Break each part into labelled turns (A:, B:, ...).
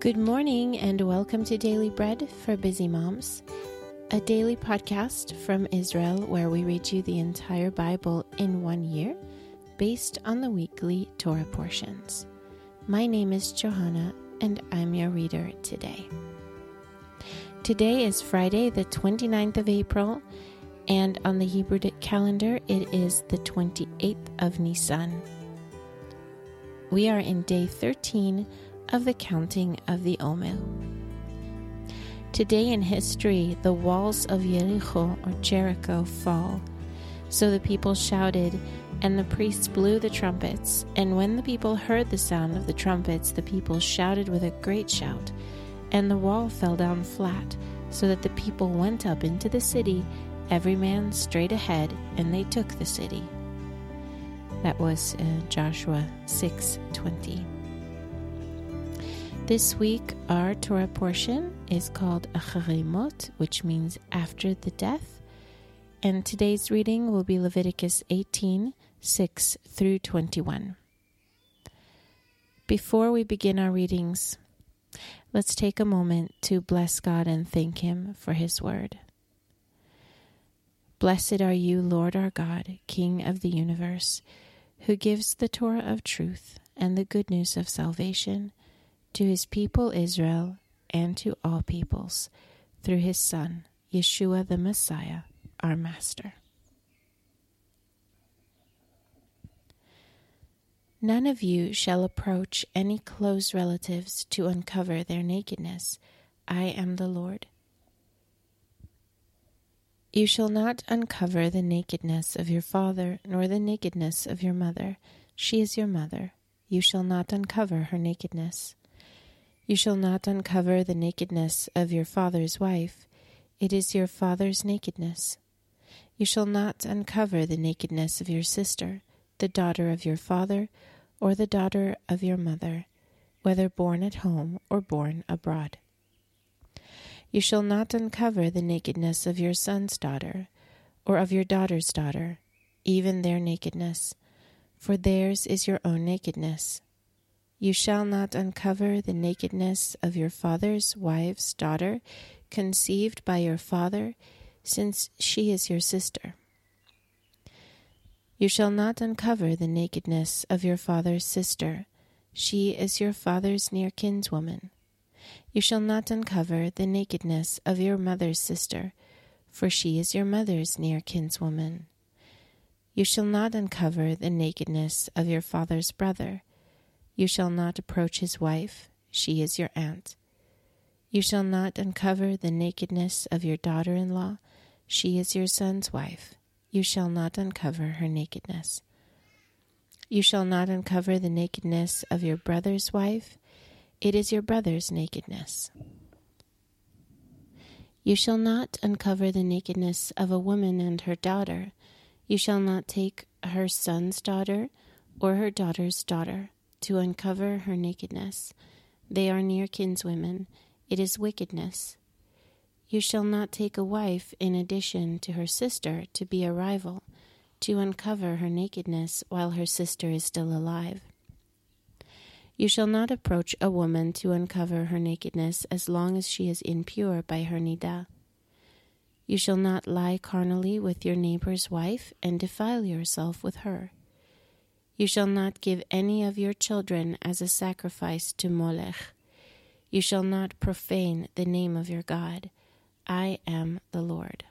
A: Good morning and welcome to Daily Bread for Busy Moms, a daily podcast from Israel where we read you the entire Bible in one year based on the weekly Torah portions. My name is Johanna and I'm your reader today. Today is Friday, the 29th of April, and on the Hebrew calendar it is the 28th of Nisan. We are in day 13 of the counting of the Omer. Today in history, the walls of Jericho or Yericho fall. So the people shouted, and the priests blew the trumpets. And when the people heard the sound of the trumpets, the people shouted with a great shout. And the wall fell down flat, so that the people went up into the city, every man straight ahead, and they took the city. That was uh, Joshua 6:20. This week, our Torah portion is called Acharei Mot, which means after the death. And today's reading will be Leviticus 18 6 through 21. Before we begin our readings, let's take a moment to bless God and thank Him for His word. Blessed are you, Lord our God, King of the universe, who gives the Torah of truth and the good news of salvation to his people Israel and to all peoples through his Son, Yeshua the Messiah, our Master. None of you shall approach any close relatives to uncover their nakedness. I am the Lord. You shall not uncover the nakedness of your father, nor the nakedness of your mother. She is your mother. You shall not uncover her nakedness. You shall not uncover the nakedness of your father's wife. It is your father's nakedness. You shall not uncover the nakedness of your sister, the daughter of your father, or the daughter of your mother, whether born at home or born abroad. You shall not uncover the nakedness of your son's daughter, or of your daughter's daughter, even their nakedness, for theirs is your own nakedness. You shall not uncover the nakedness of your father's wife's daughter, conceived by your father, since she is your sister. You shall not uncover the nakedness of your father's sister, she is your father's near kinswoman. You shall not uncover the nakedness of your mother's sister, for she is your mother's near kinswoman. You shall not uncover the nakedness of your father's brother you shall not approach his wife, she is your aunt. You shall not uncover the nakedness of your daughter in law, she is your son's wife. You shall not uncover her nakedness. You shall not uncover the nakedness of your brother's wife, it is your brother's nakedness. You shall not uncover the nakedness of a woman and her daughter. You shall not take her son's daughter or her daughter's daughter to uncover her nakedness. They are near kinswomen. It is wickedness. You shall not take a wife in addition to her sister to be a rival, to uncover her nakedness while her sister is still alive. You shall not approach a woman to uncover her nakedness as long as she is impure by her nidah. You shall not lie carnally with your neighbor's wife and defile yourself with her. You shall not give any of your children as a sacrifice to Molech. You shall not profane the name of your God. I am the Lord.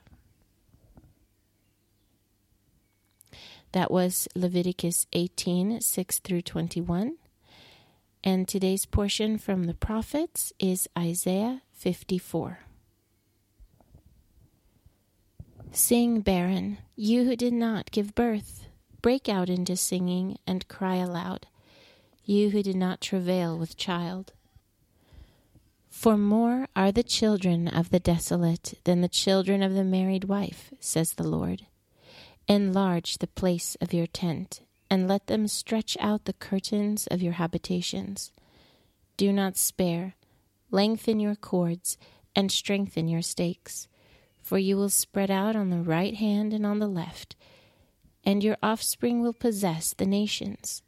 A: That was Leviticus 18 6 through 21. And today's portion from the prophets is Isaiah 54. Sing, barren, you who did not give birth break out into singing and cry aloud, you who did not travail with child. For more are the children of the desolate than the children of the married wife, says the Lord. Enlarge the place of your tent, and let them stretch out the curtains of your habitations. Do not spare, lengthen your cords, and strengthen your stakes, for you will spread out on the right hand and on the left and your offspring will possess the nations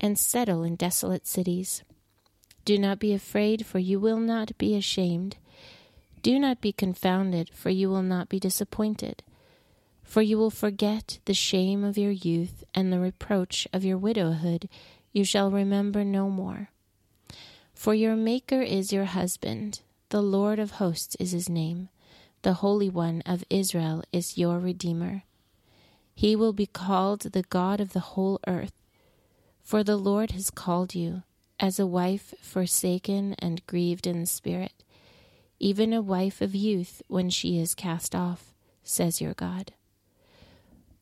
A: and settle in desolate cities. Do not be afraid, for you will not be ashamed. Do not be confounded, for you will not be disappointed. For you will forget the shame of your youth, and the reproach of your widowhood you shall remember no more. For your Maker is your husband, the Lord of hosts is his name, the Holy One of Israel is your Redeemer. He will be called the God of the whole earth. For the Lord has called you as a wife forsaken and grieved in spirit, even a wife of youth when she is cast off, says your God.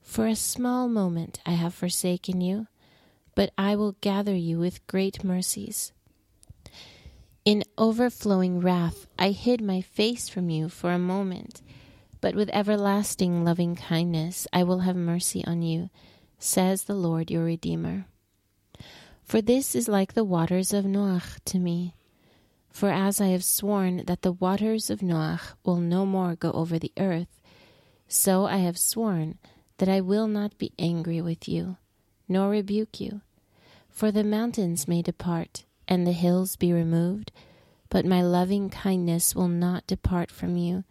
A: For a small moment I have forsaken you, but I will gather you with great mercies. In overflowing wrath I hid my face from you for a moment, but with everlasting loving kindness I will have mercy on you, says the Lord your Redeemer. For this is like the waters of Noach to me. For as I have sworn that the waters of Noach will no more go over the earth, so I have sworn that I will not be angry with you, nor rebuke you. For the mountains may depart, and the hills be removed, but my loving kindness will not depart from you,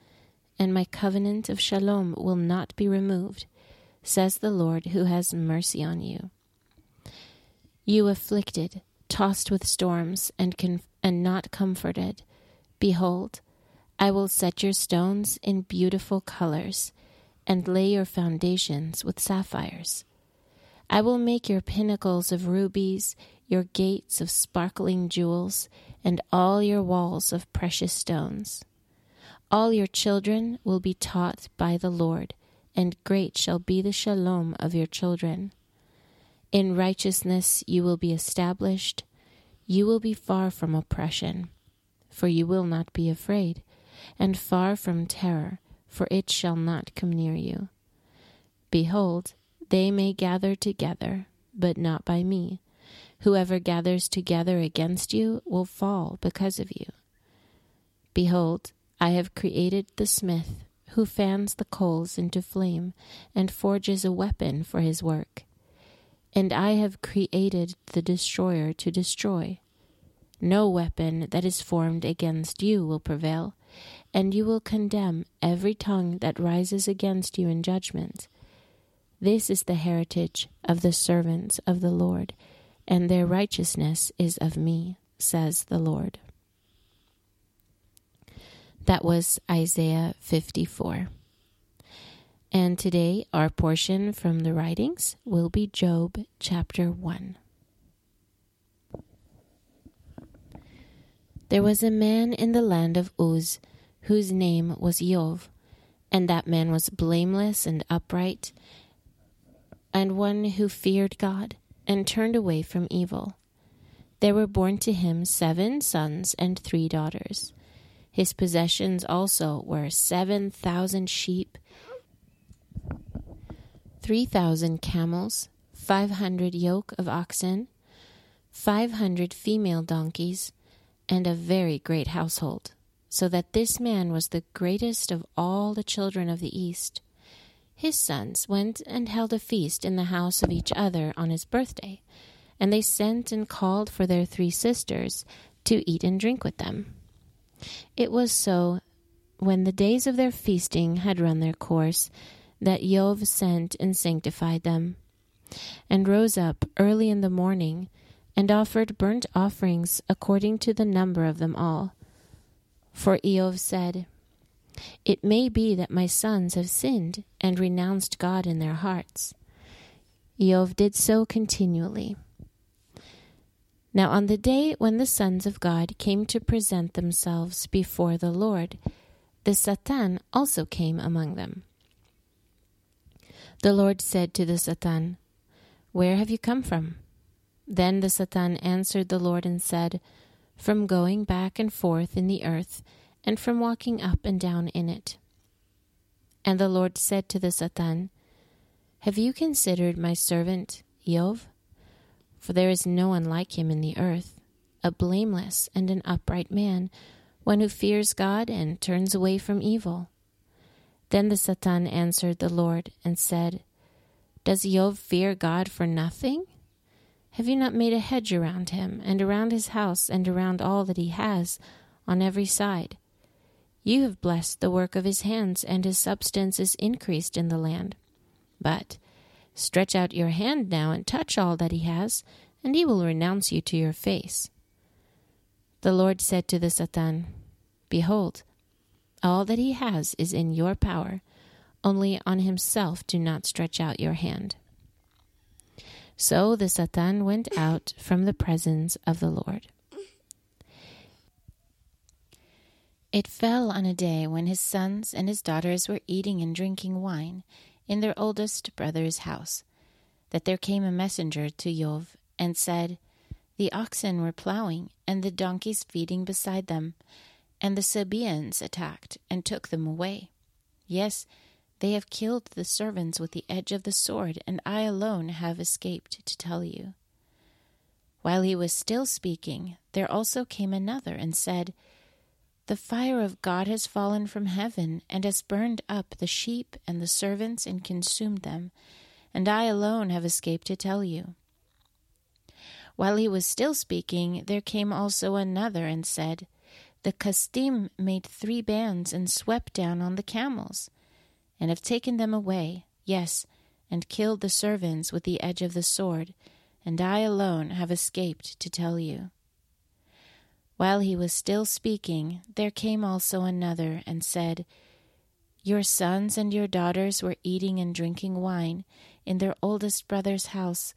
A: and my covenant of shalom will not be removed, says the Lord who has mercy on you. You afflicted, tossed with storms, and, and not comforted, behold, I will set your stones in beautiful colors, and lay your foundations with sapphires. I will make your pinnacles of rubies, your gates of sparkling jewels, and all your walls of precious stones. All your children will be taught by the Lord, and great shall be the shalom of your children. In righteousness you will be established. You will be far from oppression, for you will not be afraid, and far from terror, for it shall not come near you. Behold, they may gather together, but not by me. Whoever gathers together against you will fall because of you. Behold, I have created the smith, who fans the coals into flame, and forges a weapon for his work and I have created the destroyer to destroy. No weapon that is formed against you will prevail, and you will condemn every tongue that rises against you in judgment. This is the heritage of the servants of the Lord, and their righteousness is of me, says the Lord. That was Isaiah 54. And today, our portion from the writings will be Job chapter 1. There was a man in the land of Uz whose name was Iyov, and that man was blameless and upright, and one who feared God and turned away from evil. There were born to him seven sons and three daughters. His possessions also were seven thousand sheep 3,000 camels, 500 yoke of oxen, 500 female donkeys, and a very great household, so that this man was the greatest of all the children of the East. His sons went and held a feast in the house of each other on his birthday, and they sent and called for their three sisters to eat and drink with them. It was so when the days of their feasting had run their course that Iyov sent and sanctified them, and rose up early in the morning, and offered burnt offerings according to the number of them all. For Iyov said, It may be that my sons have sinned and renounced God in their hearts. Iyov did so continually. Now, on the day when the sons of God came to present themselves before the Lord, the Satan also came among them. The Lord said to the Satan, Where have you come from? Then the Satan answered the Lord and said, From going back and forth in the earth, and from walking up and down in it. And the Lord said to the Satan, Have you considered my servant Iyov? For there is no one like him in the earth, a blameless and an upright man, one who fears God and turns away from evil. Then the Satan answered the Lord and said, Does Iyov fear God for nothing? Have you not made a hedge around him, and around his house, and around all that he has, on every side? You have blessed the work of his hands, and his substance is increased in the land. But stretch out your hand now and touch all that he has, and he will renounce you to your face. The Lord said to the Satan, Behold, all that he has is in your power, only on himself do not stretch out your hand. So the Satan went out from the presence of the Lord. It fell on a day when his sons and his daughters were eating and drinking wine in their oldest brother's house, that there came a messenger to Iyov and said, The oxen were plowing, and the donkeys feeding beside them, and the Sabaeans attacked and took them away. Yes, they have killed the servants with the edge of the sword, and I alone have escaped to tell you. While he was still speaking, there also came another and said, The fire of God has fallen from heaven and has burned up the sheep and the servants and consumed them, and I alone have escaped to tell you. While he was still speaking, there came also another and said, The Kasdim made three bands and swept down on the camels and have taken them away, yes, and killed the servants with the edge of the sword, and I alone have escaped to tell you. While he was still speaking, there came also another and said, Your sons and your daughters were eating and drinking wine in their oldest brother's house,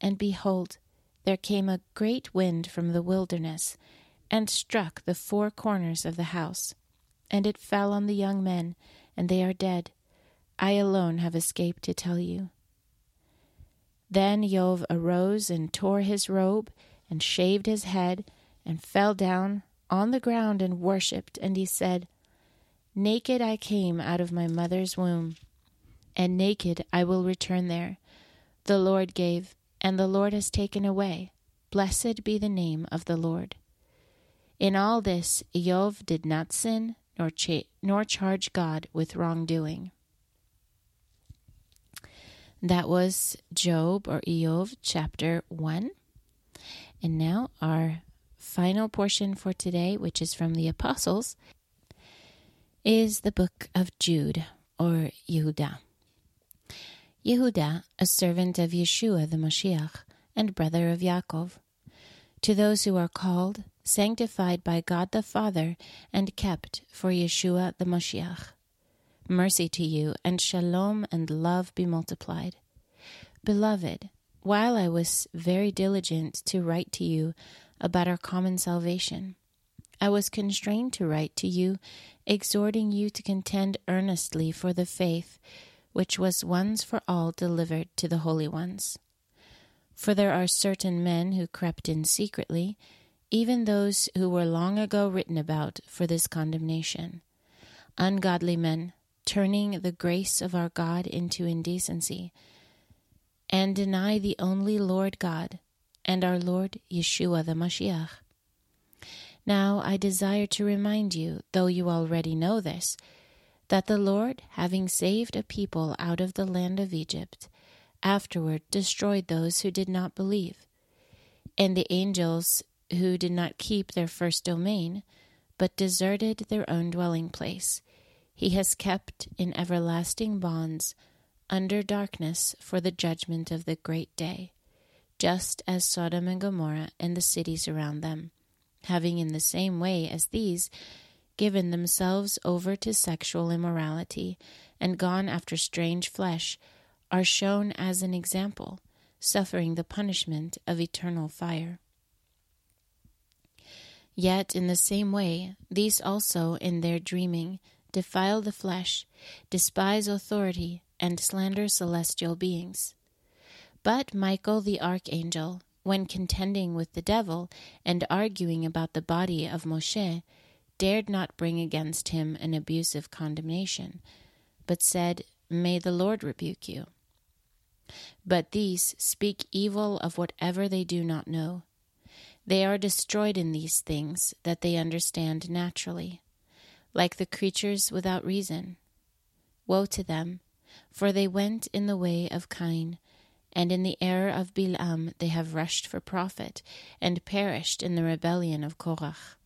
A: and behold, there came a great wind from the wilderness, and struck the four corners of the house, and it fell on the young men, and they are dead I alone have escaped to tell you. Then Iyov arose and tore his robe and shaved his head and fell down on the ground and worshipped. And he said, Naked I came out of my mother's womb, and naked I will return there. The Lord gave, and the Lord has taken away. Blessed be the name of the Lord. In all this, Iyov did not sin nor, cha- nor charge God with wrongdoing. That was Job or Iyov chapter 1. And now our final portion for today, which is from the Apostles, is the book of Jude or Yehuda. Yehuda, a servant of Yeshua the Moshiach and brother of Yaakov, to those who are called, sanctified by God the Father, and kept for Yeshua the Moshiach mercy to you, and shalom and love be multiplied. Beloved, while I was very diligent to write to you about our common salvation, I was constrained to write to you, exhorting you to contend earnestly for the faith which was once for all delivered to the holy ones. For there are certain men who crept in secretly, even those who were long ago written about for this condemnation, ungodly men turning the grace of our God into indecency, and deny the only Lord God and our Lord Yeshua the Mashiach. Now I desire to remind you, though you already know this, that the Lord, having saved a people out of the land of Egypt, afterward destroyed those who did not believe, and the angels who did not keep their first domain, but deserted their own dwelling place he has kept in everlasting bonds under darkness for the judgment of the great day, just as Sodom and Gomorrah and the cities around them, having in the same way as these given themselves over to sexual immorality and gone after strange flesh, are shown as an example, suffering the punishment of eternal fire. Yet in the same way, these also in their dreaming, defile the flesh, despise authority, and slander celestial beings. But Michael the archangel, when contending with the devil and arguing about the body of Moshe, dared not bring against him an abusive condemnation, but said, May the Lord rebuke you. But these speak evil of whatever they do not know. They are destroyed in these things that they understand naturally like the creatures without reason. Woe to them, for they went in the way of Cain, And in the error of Bilam they have rushed for profit, and perished in the rebellion of Korach.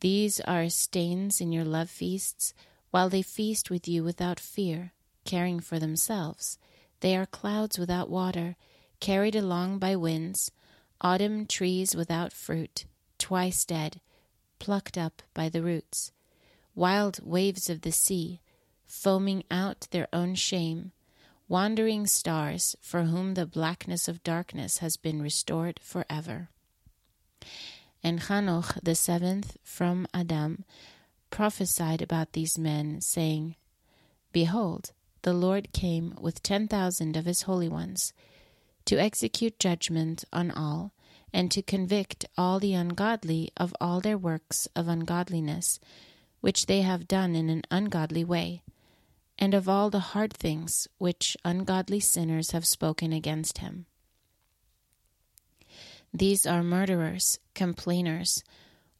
A: These are stains in your love feasts, while they feast with you without fear, caring for themselves. They are clouds without water, carried along by winds, autumn trees without fruit, twice dead, plucked up by the roots, wild waves of the sea, foaming out their own shame wandering stars for whom the blackness of darkness has been restored forever. And Hanoch, the seventh from Adam, prophesied about these men, saying, Behold, the Lord came with ten thousand of his holy ones, to execute judgment on all, and to convict all the ungodly of all their works of ungodliness, which they have done in an ungodly way and of all the hard things which ungodly sinners have spoken against him. These are murderers, complainers,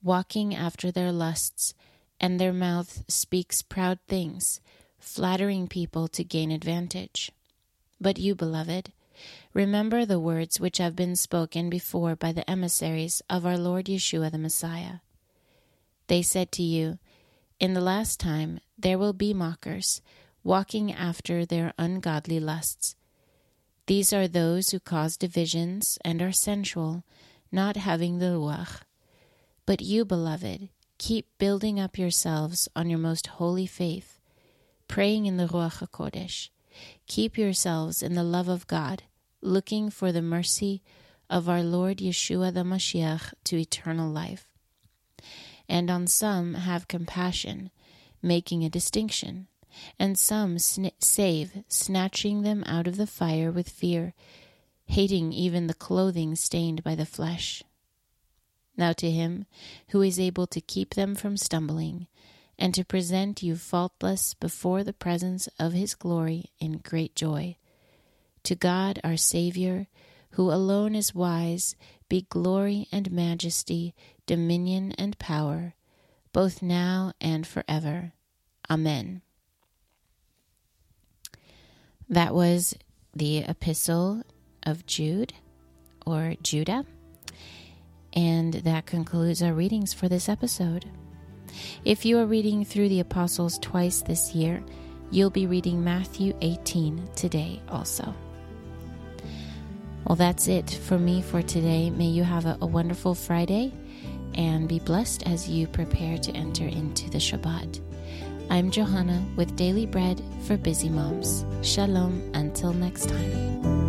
A: walking after their lusts, and their mouth speaks proud things, flattering people to gain advantage. But you, beloved, remember the words which have been spoken before by the emissaries of our Lord Yeshua the Messiah. They said to you, In the last time there will be mockers walking after their ungodly lusts. These are those who cause divisions and are sensual, not having the Ruach. But you, beloved, keep building up yourselves on your most holy faith, praying in the Ruach HaKodesh. Keep yourselves in the love of God, looking for the mercy of our Lord Yeshua the Mashiach to eternal life. And on some have compassion, making a distinction and some sn- save, snatching them out of the fire with fear, hating even the clothing stained by the flesh. Now to him who is able to keep them from stumbling, and to present you faultless before the presence of his glory in great joy. To God our Saviour, who alone is wise, be glory and majesty, dominion and power, both now and forever. Amen. That was the Epistle of Jude or Judah. And that concludes our readings for this episode. If you are reading through the Apostles twice this year, you'll be reading Matthew 18 today also. Well, that's it for me for today. May you have a, a wonderful Friday and be blessed as you prepare to enter into the Shabbat. I'm Johanna with Daily Bread for Busy Moms. Shalom until next time.